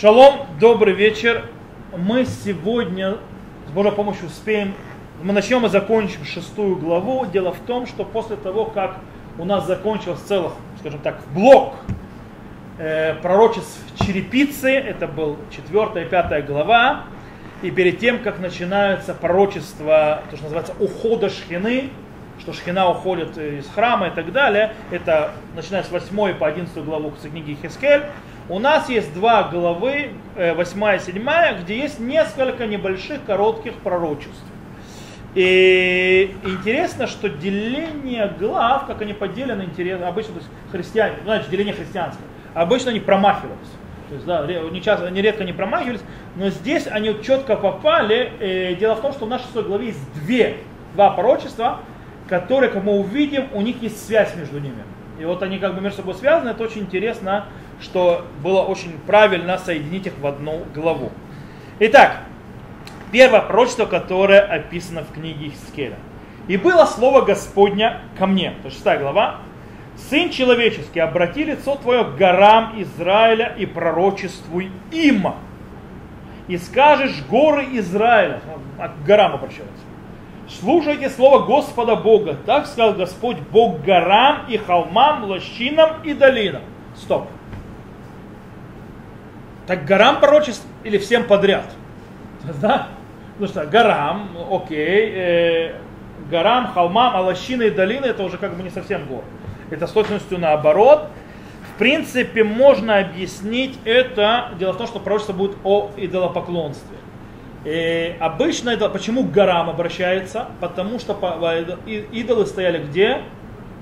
Шалом, добрый вечер. Мы сегодня с Божьей помощью успеем, мы начнем и закончим шестую главу. Дело в том, что после того, как у нас закончился целых, скажем так, блок э, пророчеств черепицы, это был четвертая и пятая глава, и перед тем, как начинаются пророчества, то, что называется ухода шхины, что шхина уходит из храма и так далее, это начиная с 8 по 11 главу книги Хискель, у нас есть два главы, 8 и 7, где есть несколько небольших коротких пророчеств. И интересно, что деление глав, как они поделены, интересно, обычно, то есть христиане, значит, деление христианское, обычно они промахивались. То есть, да, не часто, нередко не промахивались, но здесь они четко попали. И дело в том, что в нашей шестой главе есть две, два пророчества, которые, как мы увидим, у них есть связь между ними. И вот они как бы между собой связаны, это очень интересно, что было очень правильно соединить их в одну главу. Итак, первое пророчество, которое описано в книге Хискеля. «И было слово Господня ко мне». То есть шестая глава. «Сын человеческий, обрати лицо твое к горам Израиля и пророчествуй им. И скажешь горы Израиля». К горам обращается Слушайте слово Господа Бога. Так сказал Господь Бог горам и холмам, лощинам и долинам. Стоп. Так горам пророчеств или всем подряд? Да? Ну что, горам, окей, э, горам, холмам, а лощины и долины это уже как бы не совсем гор. Это с точностью наоборот. В принципе, можно объяснить это. Дело в том, что пророчество будет о идолопоклонстве. И обычно это почему к горам обращается? Потому что идолы стояли где?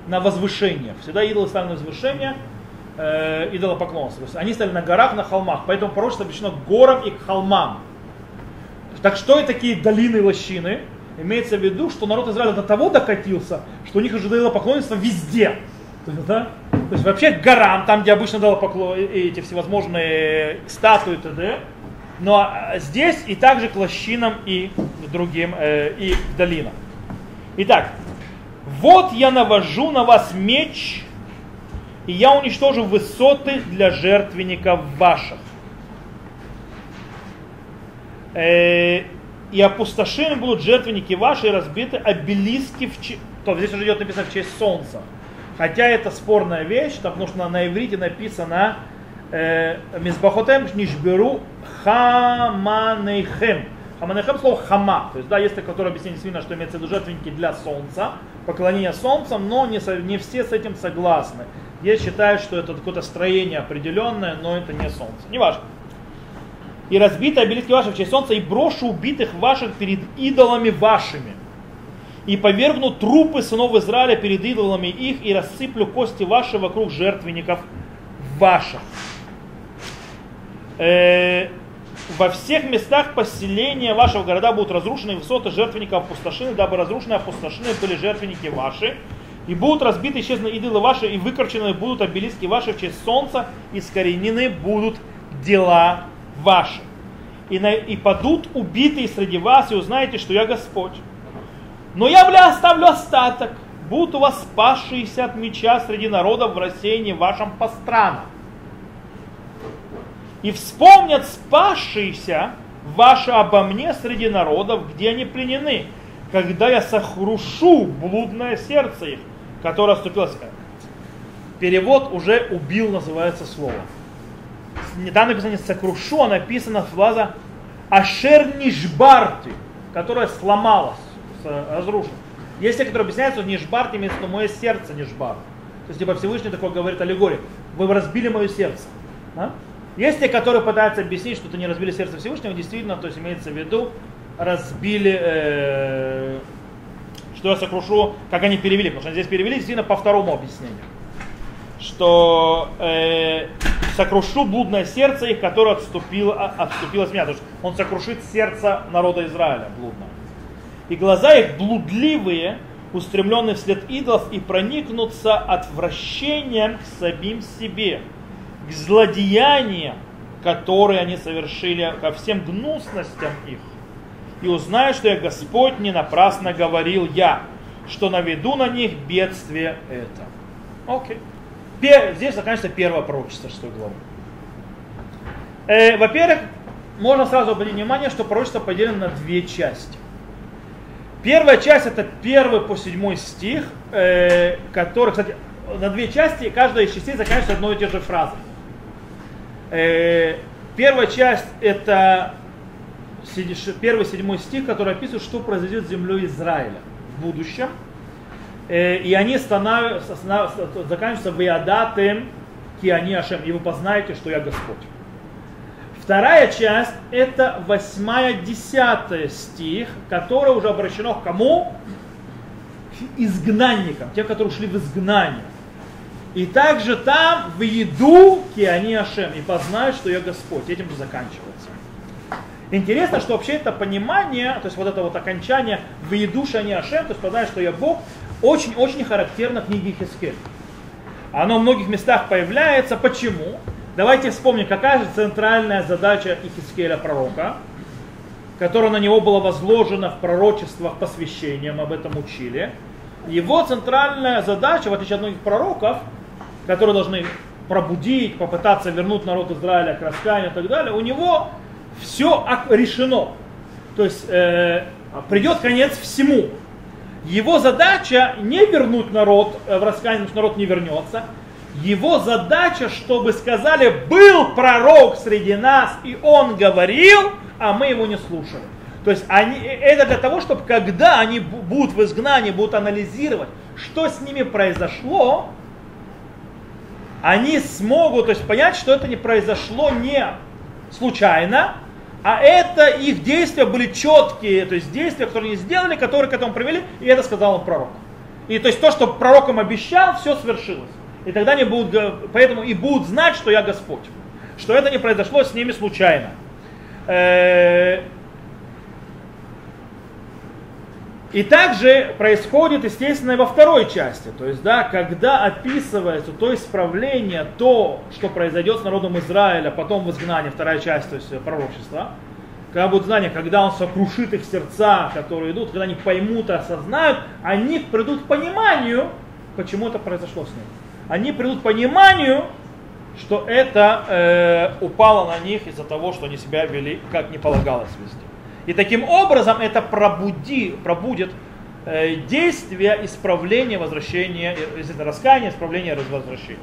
На возвышениях. Всегда идолы стали на возвышение, э, идолопоклонство. Они стали на горах, на холмах. Поэтому пророчество обращено к горам и к холмам. Так что и такие долины и лощины? Имеется в виду, что народ Израиля до того докатился, что у них уже идолопоклонство везде. Да? То есть вообще к горам, там, где обычно дало поклон, эти всевозможные статуи и т.д., но здесь и также к лощинам и другим, э, и к долинам. Итак, вот я навожу на вас меч, и я уничтожу высоты для жертвенников ваших. Э, и опустошены будут жертвенники ваши, и разбиты обелиски в честь... То здесь уже идет написано в честь солнца. Хотя это спорная вещь, потому что на иврите написано Э, Мизбахотем нишберу хаманейхем. Хаманейхем слово хама. То есть, да, есть которые объяснение действительно, что имеется в виду жертвенники для солнца, поклонение солнцу, но не, не все с этим согласны. Есть считают, что это какое-то строение определенное, но это не солнце. Неважно. И разбиты обелиски ваши в честь солнца, и брошу убитых ваших перед идолами вашими. И повергну трупы сынов Израиля перед идолами их, и рассыплю кости ваши вокруг жертвенников ваших э, во всех местах поселения вашего города будут разрушены высоты жертвенников опустошены, дабы разрушены опустошены были жертвенники ваши. И будут разбиты исчезны идолы ваши, и выкорчены будут обелиски ваши в честь солнца, и скоренены будут дела ваши. И, на, и падут убитые среди вас, и узнаете, что я Господь. Но я, бля, оставлю остаток. Будут у вас спасшиеся от меча среди народов в рассеянии вашем по странам и вспомнят спасшиеся ваши обо мне среди народов, где они пленены, когда я сохрушу блудное сердце их, которое оступилось. Перевод уже убил, называется слово. Там написано сокрушу, а написано фраза Ашер Нишбарти, которая сломалась, разрушена. Есть те, которые объясняют, что Нишбарти имеется в мое сердце Нишбар. То есть, типа Всевышний такой говорит аллегория. Вы разбили мое сердце. А? Есть те, которые пытаются объяснить, что это не разбили сердце Всевышнего, действительно, то есть имеется в виду, разбили, э, что я сокрушу, как они перевели, потому что здесь перевели действительно по второму объяснению, что э, сокрушу блудное сердце их, которое отступило, а, отступило с меня, то есть он сокрушит сердце народа Израиля блудно. И глаза их блудливые, устремленные вслед идолов, и проникнутся отвращением к самим себе к злодеяниям, которые они совершили, ко всем гнусностям их. И узнаю, что я Господь не напрасно говорил я, что наведу на них бедствие это. Окей. Здесь заканчивается первое пророчество 6 главы. Э, во-первых, можно сразу обратить внимание, что пророчество поделено на две части. Первая часть это первый по седьмой стих, э, который, кстати, на две части, каждая из частей заканчивается одной и той же фразой. Э, первая часть это первый седьмой стих, который описывает, что произойдет с землей Израиля в будущем. Э, и они становятся, заканчиваются «Виадатым киани Ашем», и вы познаете, что я Господь. Вторая часть это 8-10 стих, который уже обращено к кому? К изгнанникам, те, которые ушли в изгнание. И также там в еду киани Ашем, и познают, что я Господь. Этим же заканчивается. Интересно, что вообще это понимание, то есть вот это вот окончание в еду Шани Ашем, то есть познают, что я Бог, очень-очень характерно книге Хискель. Оно в многих местах появляется. Почему? Давайте вспомним, какая же центральная задача Ихискеля пророка, которая на него была возложена в пророчествах посвящением, об этом учили. Его центральная задача, в отличие от многих пророков, которые должны пробудить, попытаться вернуть народ Израиля к раскаянию и так далее, у него все решено. То есть э, придет конец всему. Его задача не вернуть народ э, в раскаяние, что народ не вернется, его задача, чтобы сказали, был пророк среди нас, и он говорил, а мы его не слушали. То есть они, это для того, чтобы когда они будут в изгнании, будут анализировать, что с ними произошло, они смогут то есть, понять, что это не произошло не случайно, а это их действия были четкие, то есть действия, которые они сделали, которые к этому привели, и это сказал им пророк. И то есть то, что пророком обещал, все свершилось. И тогда они будут, поэтому и будут знать, что я Господь. Что это не произошло с ними случайно. Э, и также происходит, естественно, и во второй части. То есть, да, когда описывается то исправление, то, что произойдет с народом Израиля, потом в изгнании, вторая часть, то есть пророчества, когда будет знание, когда он сокрушит их сердца, которые идут, когда они поймут и осознают, они придут к пониманию, почему это произошло с ними они придут к пониманию, что это э, упало на них из-за того, что они себя вели, как не полагалось вести. И таким образом это пробуди, пробудет э, действие исправления, возвращения, если это раскаяние, исправления, возвращения.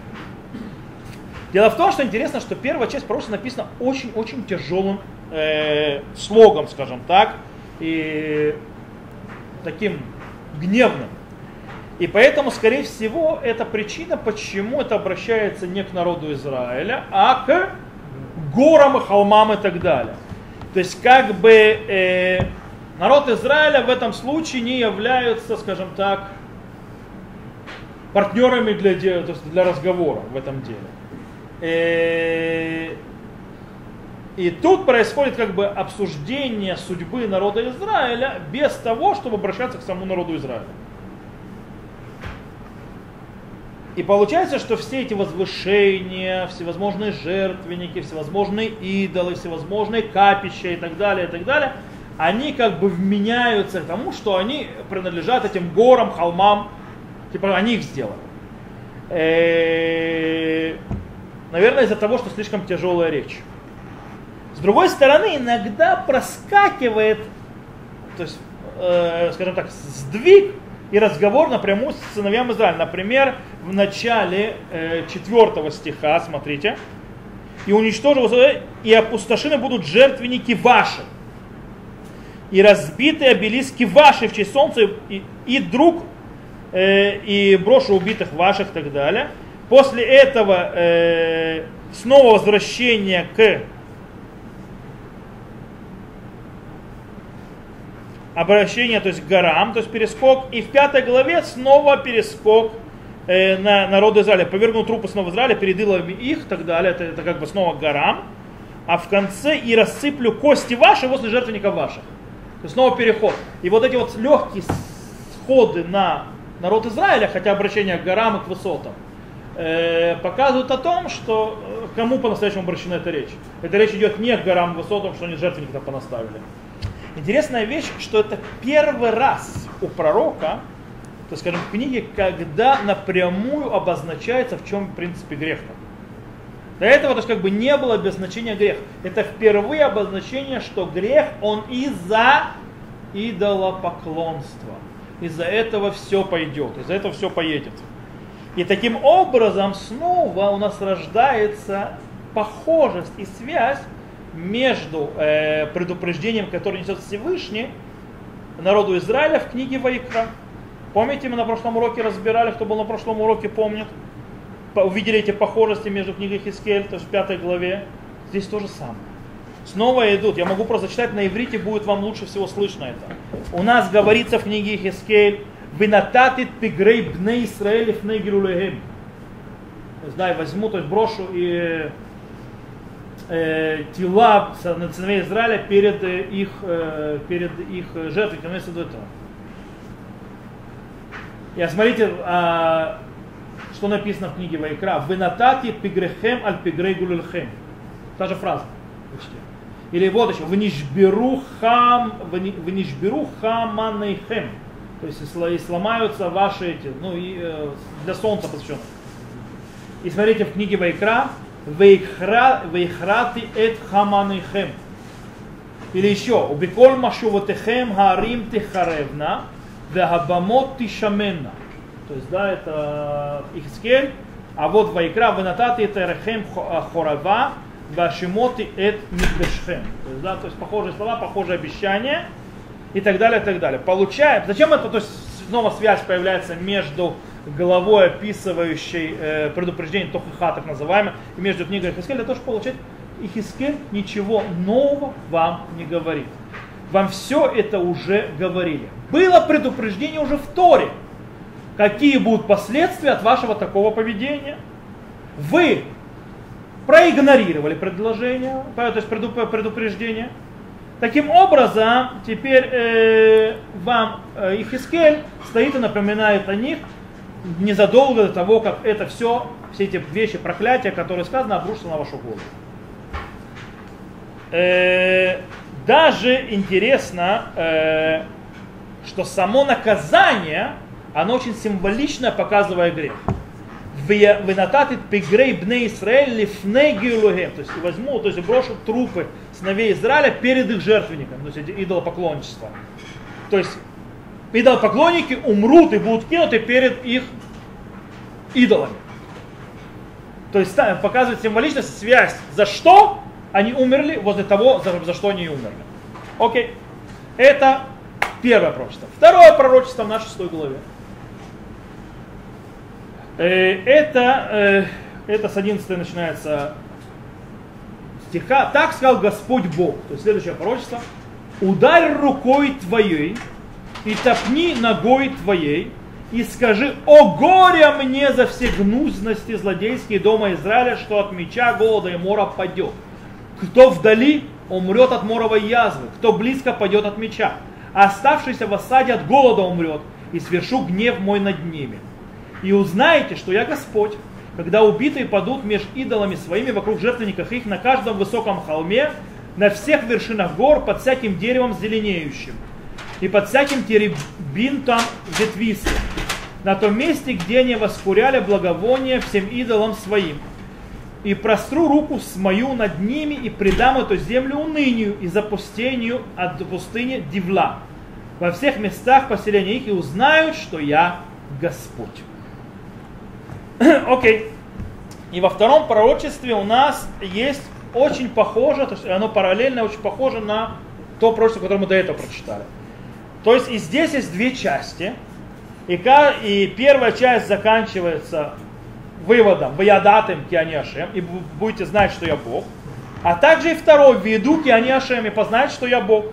Дело в том, что интересно, что первая часть просто написана очень-очень тяжелым э, слогом, скажем так, и таким гневным. И поэтому, скорее всего, это причина, почему это обращается не к народу Израиля, а к горам и холмам и так далее. То есть, как бы э, народ Израиля в этом случае не являются, скажем так, партнерами для, для разговора в этом деле. Э, и тут происходит как бы обсуждение судьбы народа Израиля без того, чтобы обращаться к самому народу Израиля. И получается, что все эти возвышения, всевозможные жертвенники, всевозможные идолы, всевозможные капища и так далее, и так далее, они как бы вменяются к тому, что они принадлежат этим горам, холмам, типа они их сделали. Э, наверное, из-за того, что слишком тяжелая речь. С другой стороны, иногда проскакивает, то есть, э, скажем так, сдвиг и разговор напрямую с сыновьям Израиля. Например, в начале э, 4 стиха, смотрите, и уничтожил и опустошены будут жертвенники ваши, и разбиты обелиски ваши в честь солнца, и, и друг, э, и брошу убитых ваших и так далее. После этого э, снова возвращение к обращение, то есть к горам, то есть перескок. И в пятой главе снова перескок э, на народу Израиля. Повернул трупы снова Израиля, перед илами их, так далее. Это, это как бы снова к горам. А в конце и рассыплю кости ваши возле жертвенников ваших. То есть снова переход. И вот эти вот легкие сходы на народ Израиля, хотя обращение к горам и к высотам, э, показывают о том, что э, кому по-настоящему обращена эта речь. Эта речь идет не к горам и высотам, что они жертвенники там понаставили. Интересная вещь, что это первый раз у пророка, то скажем, в книге, когда напрямую обозначается, в чем в принципе грех. До этого то есть как бы не было обозначения грех. Это впервые обозначение, что грех он из-за идолопоклонства. Из-за этого все пойдет, из-за этого все поедет. И таким образом снова у нас рождается похожесть и связь между э, предупреждением, которое несет Всевышний, народу Израиля в книге Вайкра. Помните, мы на прошлом уроке разбирали, кто был на прошлом уроке, помнит? Увидели эти похожести между книгой Хискель, то есть в пятой главе. Здесь то же самое. Снова идут. Я могу просто читать на иврите, будет вам лучше всего слышно это. У нас говорится в книге Хискель, «Винататит пигрей бне Исраэль фне герулехем». Да, возьму, то есть брошу и э, тела сыновей Израиля перед э, их, э, перед их жертвой, имеется в виду этого. И смотрите, а, что написано в книге Вайкра. Вынатати пигрехем аль пигрей гулюльхем. Та же фраза. Или вот еще. Вынишберу хам, вынишберу хаманейхем. То есть и сломаются ваши эти, ну и э, для солнца посвященных. И смотрите в книге Вайкра, Вейхрати эт хаманихем. Или еще, убиколь машуватехем харим тихаревна, вехабамот тишаменна. То есть, да, это Ихскель, а вот Вайкра, венатати терехем хорава, вашимоти эт микдешхем. То есть, да, то есть похожие слова, похожие обещания и так далее, и так далее. Получаем, зачем это, то есть снова связь появляется между головой, описывающей э, предупреждение Тохиха, так называемое, и между книгой Ихискель, для того, чтобы получать Ихискель ничего нового вам не говорит. Вам все это уже говорили. Было предупреждение уже в Торе. Какие будут последствия от вашего такого поведения? Вы проигнорировали предложение, то есть предупреждение. Таким образом, теперь э, вам э, Ихискель стоит и напоминает о них, незадолго до того, как это все, все эти вещи, проклятия, которые сказаны, обрушатся на вашу голову. Э, даже интересно, э, что само наказание, оно очень символично показывает грех. Вы нататит пигрей бне Исраэль лифне То есть возьму, то есть брошу трупы сыновей Израиля перед их жертвенником, то есть идолопоклонничество. То есть идолопоклонники умрут и будут кинуты перед их идолами. То есть показывает символично связь. За что они умерли, возле того, за, за что они умерли. Окей. Это первое пророчество. Второе пророчество в нашей шестой главе. Э, это, э, это с 11 начинается стиха. Так сказал Господь Бог. То есть следующее пророчество. Ударь рукой твоей и топни ногой твоей, и скажи, о горе мне за все гнусности злодейские дома Израиля, что от меча, голода и мора падет. Кто вдали, умрет от моровой язвы, кто близко падет от меча, а оставшийся в осаде от голода умрет, и свершу гнев мой над ними. И узнаете, что я Господь, когда убитые падут между идолами своими вокруг жертвенников их на каждом высоком холме, на всех вершинах гор, под всяким деревом зеленеющим, и под всяким теребинтом ветвистым, на том месте, где они воскуряли благовоние всем идолам своим. И простру руку с мою над ними и предам эту землю унынию и запустению от пустыни Дивла во всех местах поселения их и узнают, что я Господь. Окей. okay. И во втором пророчестве у нас есть очень похоже, то есть оно параллельно очень похоже на то пророчество, которое мы до этого прочитали. То есть и здесь есть две части. И, и первая часть заканчивается выводом «Ваядатым киани Ашем» и будете знать, что я Бог. А также и второй «Веду киани Ашем» и познать, что я Бог.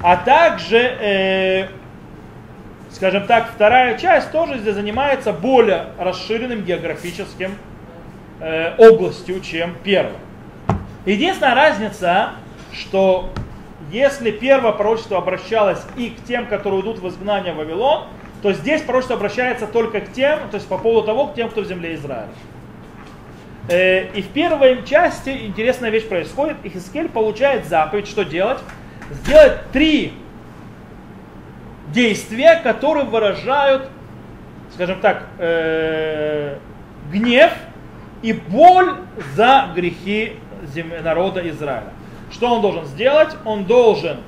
А также, э, скажем так, вторая часть тоже здесь занимается более расширенным географическим э, областью, чем первая. Единственная разница, что если первое пророчество обращалось и к тем, которые идут в изгнание в Вавилон, то здесь пророчество обращается только к тем, то есть по поводу того, к тем, кто в земле Израиля. Э, и в первой части интересная вещь происходит. Ихискель получает заповедь, что делать? Сделать три действия, которые выражают, скажем так, э, гнев и боль за грехи народа Израиля. Что он должен сделать? Он должен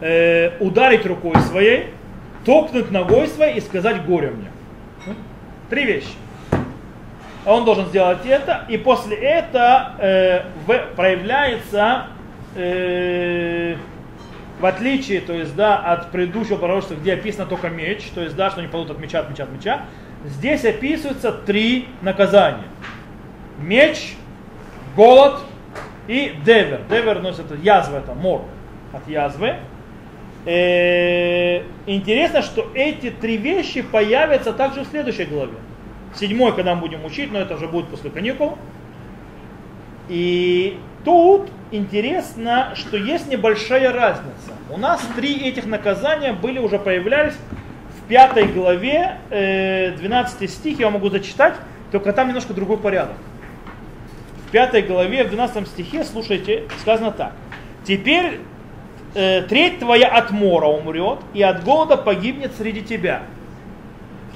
э, ударить рукой своей, топнуть ногой своей и сказать горе мне. Три вещи. Он должен сделать это, и после этого э, в, проявляется э, в отличие, то есть, да, от предыдущего пророчества, где описано только меч, то есть, да, что они падут от меча, от меча, от меча, здесь описываются три наказания. Меч, голод и девер. Девер носит это язва, это мор от язвы. Э, интересно, что эти три вещи появятся также в следующей главе. Седьмой, когда мы будем учить, но это уже будет после каникул. И тут интересно, что есть небольшая разница. У нас три этих наказания были уже появлялись в пятой главе, 12 э, стих, я могу зачитать, только там немножко другой порядок. В пятой главе, в 12 стихе, слушайте, сказано так. Теперь э, треть твоя от мора умрет, и от голода погибнет среди тебя.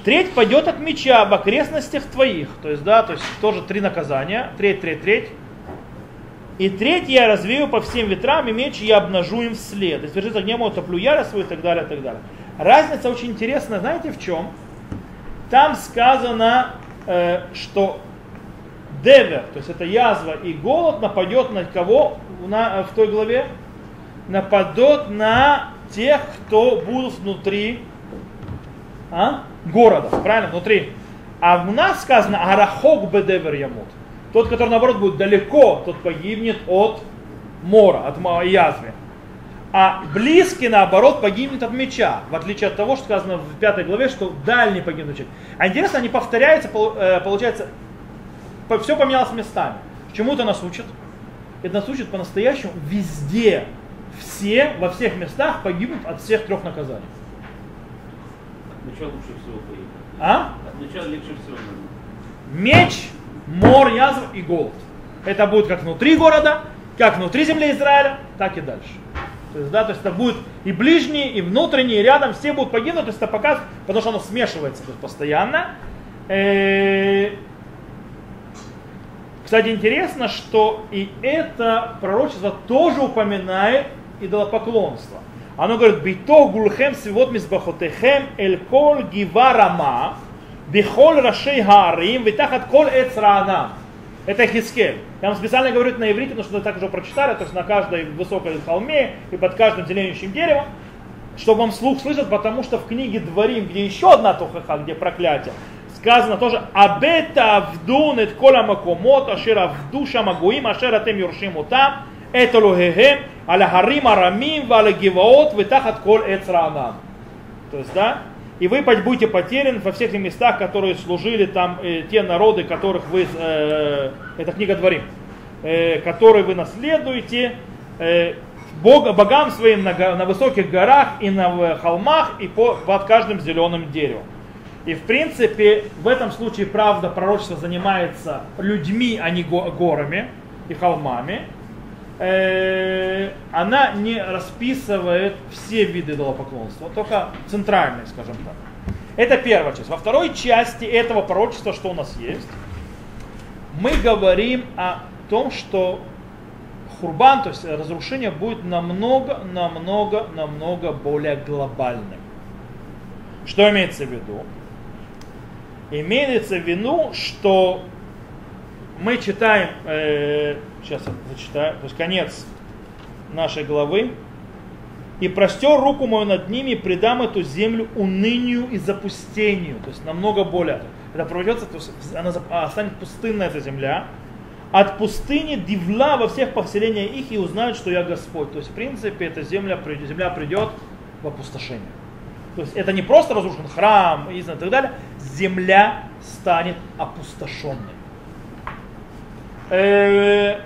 Треть пойдет от меча в окрестностях твоих. То есть, да, то есть тоже три наказания. Треть, треть, треть. И третье я развею по всем ветрам, и меч я обнажу им вслед. И свержит огнем утоплю ярость свою и так далее, и так далее. Разница очень интересная, знаете в чем? Там сказано, э, что девер, то есть это язва и голод нападет на кого на, в той главе? Нападет на тех, кто будут внутри а? города, правильно, внутри. А у нас сказано арахок бедевер ямут. Тот, который наоборот будет далеко, тот погибнет от мора, от язвы. А близкий, наоборот, погибнет от меча, в отличие от того, что сказано в пятой главе, что дальний погибнет меча. А интересно, они повторяются, э, получается, все поменялось местами. Чему это нас учит? Это нас учит по-настоящему везде, все, во всех местах погибнут от всех трех наказаний. От меча лучше всего погибнуть. А? От меча легче всего. Меч, мор, язва и голод. Это будет как внутри города, как внутри земли Израиля, так и дальше. То есть, да, то есть это будет и ближние, и внутренние, и рядом, все будут погибнуть, то есть это показывает, потому что оно смешивается то есть, постоянно. Кстати, интересно, что и это пророчество тоже упоминает идолопоклонство. Оно говорит, бито гулхем свивот мизбахотехем эль кол гиварама, бихол рашей хаарим, витахат кол эцраанам. Это Хискель. Я вам специально говорю это на иврите, потому что так уже прочитали, то есть на каждой высокой холме и под каждым зеленеющим деревом, чтобы вам слух слышать, потому что в книге Дворим, где еще одна тухаха, где проклятие, сказано тоже «Абета авдун эт кола макомот, ашер авду шамагуим, ашер атем юршим утам, это лухехем, аля харим арамим, валя гиваот, витахат кол эцраанам». То есть, да, и вы будете потеряны во всех местах, которые служили там э, те народы, которых вы, э, это книга Дворим, э, которые вы наследуете, э, Бог, богам своим на, на высоких горах и на холмах и по, под каждым зеленым деревом. И в принципе в этом случае правда пророчество занимается людьми, а не горами и холмами. Э, она не расписывает все виды идолопоклонства, только центральные, скажем так. Это первая часть. Во второй части этого пророчества, что у нас есть, мы говорим о том, что хурбан, то есть разрушение будет намного, намного, намного более глобальным. Что имеется в виду? Имеется в виду, что мы читаем, э, сейчас я зачитаю, то есть конец нашей главы, и простер руку мою над ними, и предам эту землю унынию и запустению, то есть намного более. Это проведется, то есть она а, станет пустынная эта земля, от пустыни дивла во всех поселениях их и узнают, что я Господь. То есть, в принципе, эта земля, земля придет в опустошение. То есть это не просто разрушен храм и так далее, земля станет опустошенной. Э,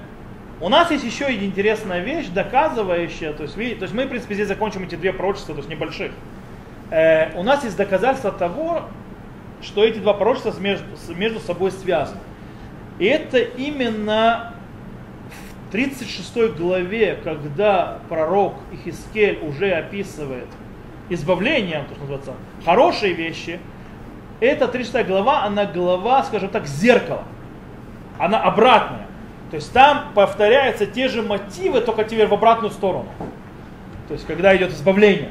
у нас есть еще одна интересная вещь, доказывающая, то есть, то есть мы, в принципе, здесь закончим эти две пророчества, то есть небольших. Э, у нас есть доказательство того, что эти два пророчества между, между собой связаны. И это именно в 36 главе, когда пророк Ихискель уже описывает избавление, то, что называется, хорошие вещи, эта 36 глава, она глава, скажем так, зеркала. Она обратная. То есть там повторяются те же мотивы, только теперь в обратную сторону. То есть когда идет избавление.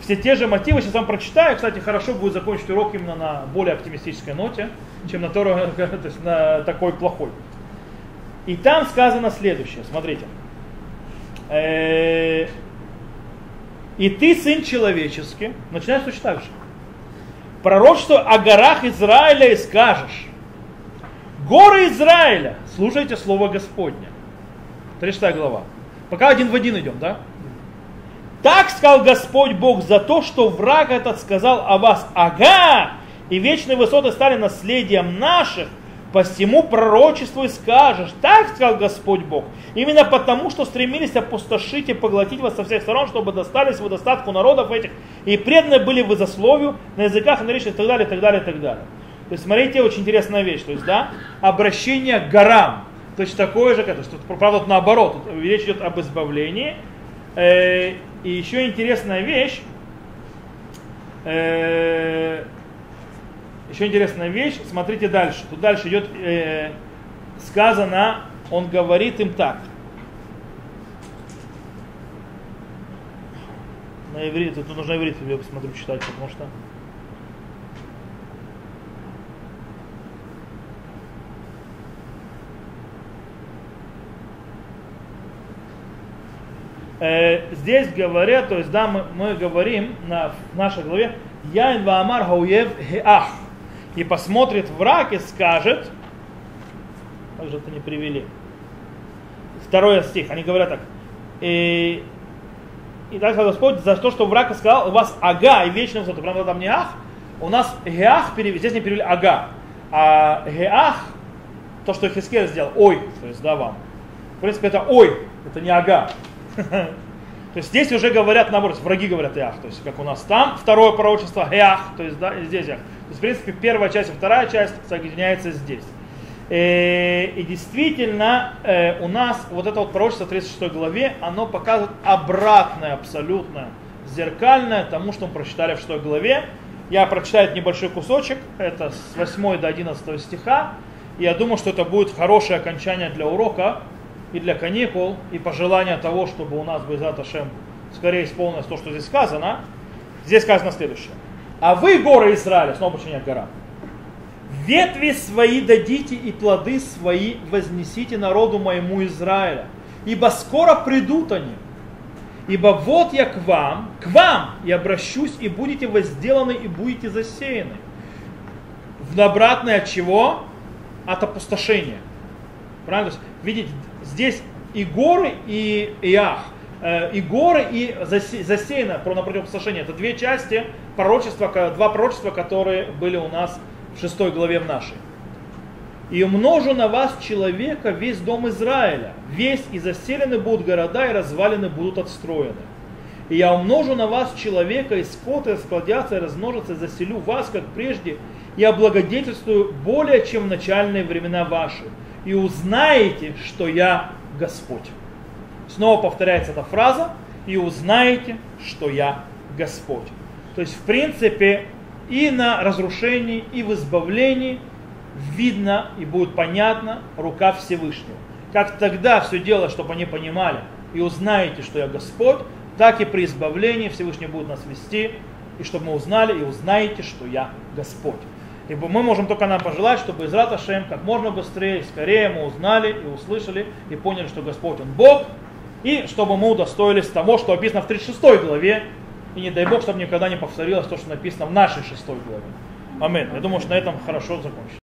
Все те же мотивы, сейчас вам прочитаю. Кстати, хорошо будет закончить урок именно на более оптимистической ноте, чем на, то есть на такой плохой. И там сказано следующее, смотрите. И ты, сын человеческий, начинается точно так же. Пророчество о горах Израиля и скажешь. Горы Израиля, слушайте слово Господня. 36 глава. Пока один в один идем, да? Так сказал Господь Бог за то, что враг этот сказал о вас. Ага! И вечные высоты стали наследием наших, по всему пророчеству и скажешь, так сказал Господь Бог, именно потому, что стремились опустошить и поглотить вас со всех сторон, чтобы достались вы достатку народов этих, и преданы были вы засловию на языках, на речи и так далее, и так далее, и так далее. То есть, смотрите, очень интересная вещь, то есть, да, обращение к горам, точно такое же, то есть, тут, правда, наоборот, тут речь идет об избавлении, э, и еще интересная вещь, э, еще интересная вещь, смотрите дальше. Тут дальше идет, э, сказано, он говорит им так. На иврите, тут нужно иврит, я посмотрю, читать, потому что... Э, здесь говорят, то есть да, мы, мы говорим на, в нашей главе, Яин Ваамар Хауев Хеах и посмотрит враг и скажет, как же это не привели, второй стих, они говорят так, и, и так сказал Господь, за то, что враг сказал, у вас ага и вечный высоты, прямо там не ах, у нас геах, здесь не перевели ага, а геах, то, что Хискель сделал, ой, то есть да вам. В принципе, это ой, это не ага. То есть здесь уже говорят наоборот, враги говорят ях, то есть как у нас там второе пророчество ях, то есть да, здесь ях. То есть, в принципе, первая часть и вторая часть соединяются здесь. И, э, и действительно, э, у нас вот это вот пророчество в 36 главе, оно показывает обратное абсолютно, зеркальное тому, что мы прочитали в 6 главе. Я прочитаю небольшой кусочек, это с 8 до 11 стиха. И я думаю, что это будет хорошее окончание для урока и для каникул, и пожелание того, чтобы у нас, Безат Ашем, скорее исполнилось то, что здесь сказано. Здесь сказано следующее. А вы, горы Израиля, снова подчиняет гора, ветви свои дадите и плоды свои вознесите народу моему Израиля, ибо скоро придут они. Ибо вот я к вам, к вам и обращусь, и будете возделаны, и будете засеяны. В обратное от чего? От опустошения. Правильно? Видите, здесь и горы, и Иах – Э, и горы, и засеяно на противопоставление. Это две части пророчества, два пророчества, которые были у нас в шестой главе в нашей. И умножу на вас человека весь дом Израиля. Весь и заселены будут города, и развалины будут отстроены. И я умножу на вас человека, и скоты расплодятся, и размножатся, и заселю вас, как прежде, и облагодетельствую более, чем в начальные времена ваши. И узнаете, что я Господь. Снова повторяется эта фраза, и узнаете, что я Господь. То есть, в принципе, и на разрушении, и в избавлении видно и будет понятно рука Всевышнего. Как тогда все дело, чтобы они понимали, и узнаете, что я Господь, так и при избавлении Всевышний будет нас вести, и чтобы мы узнали и узнаете, что я Господь. Ибо мы можем только нам пожелать, чтобы из Раташем как можно быстрее, скорее мы узнали и услышали и поняли, что Господь Он Бог, и чтобы мы удостоились того, что описано в 36 главе, и не дай Бог, чтобы никогда не повторилось то, что написано в нашей 6 главе. Амин. Я думаю, что на этом хорошо закончится.